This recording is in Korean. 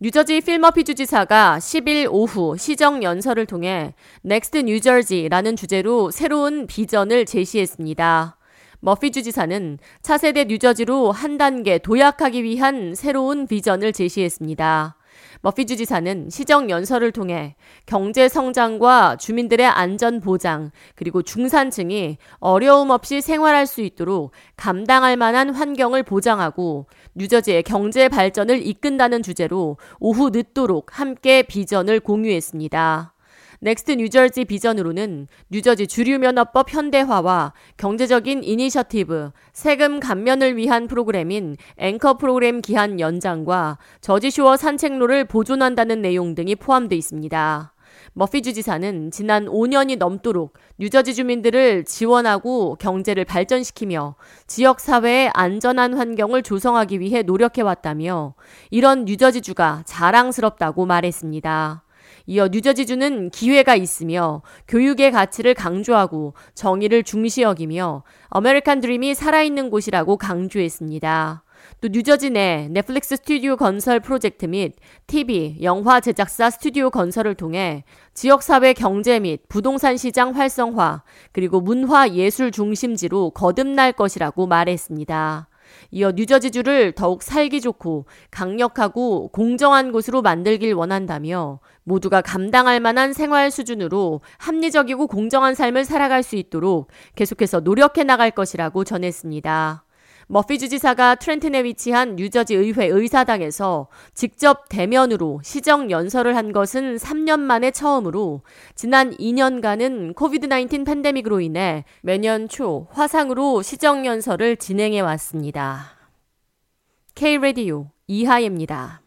뉴저지 필머피 주지사가 10일 오후 시정 연설을 통해 Next New Jersey라는 주제로 새로운 비전을 제시했습니다. 머피 주지사는 차세대 뉴저지로 한 단계 도약하기 위한 새로운 비전을 제시했습니다. 머피 주지사는 시정 연설을 통해 경제 성장과 주민들의 안전 보장 그리고 중산층이 어려움 없이 생활할 수 있도록 감당할 만한 환경을 보장하고 뉴저지의 경제 발전을 이끈다는 주제로 오후 늦도록 함께 비전을 공유했습니다. Next 뉴저지 비전으로는 뉴저지 주류면허법 현대화와 경제적인 이니셔티브, 세금 감면을 위한 프로그램인 앵커 프로그램 기한 연장과 저지쇼어 산책로를 보존한다는 내용 등이 포함되어 있습니다. 머피 주지사는 지난 5년이 넘도록 뉴저지 주민들을 지원하고 경제를 발전시키며 지역 사회의 안전한 환경을 조성하기 위해 노력해왔다며 이런 뉴저지주가 자랑스럽다고 말했습니다. 이어 뉴저지주는 기회가 있으며 교육의 가치를 강조하고 정의를 중시 여기며 아메리칸 드림이 살아있는 곳이라고 강조했습니다. 또 뉴저지 내 넷플릭스 스튜디오 건설 프로젝트 및 TV, 영화 제작사 스튜디오 건설을 통해 지역사회 경제 및 부동산 시장 활성화, 그리고 문화 예술 중심지로 거듭날 것이라고 말했습니다. 이어 뉴저지주를 더욱 살기 좋고 강력하고 공정한 곳으로 만들길 원한다며 모두가 감당할 만한 생활 수준으로 합리적이고 공정한 삶을 살아갈 수 있도록 계속해서 노력해 나갈 것이라고 전했습니다. 머피 주지사가 트렌튼에 위치한 뉴저지 의회 의사당에서 직접 대면으로 시정 연설을 한 것은 3년 만에 처음으로 지난 2년간은 코비드-19 팬데믹으로 인해 매년 초 화상으로 시정 연설을 진행해 왔습니다. K-Radio 이하예입니다.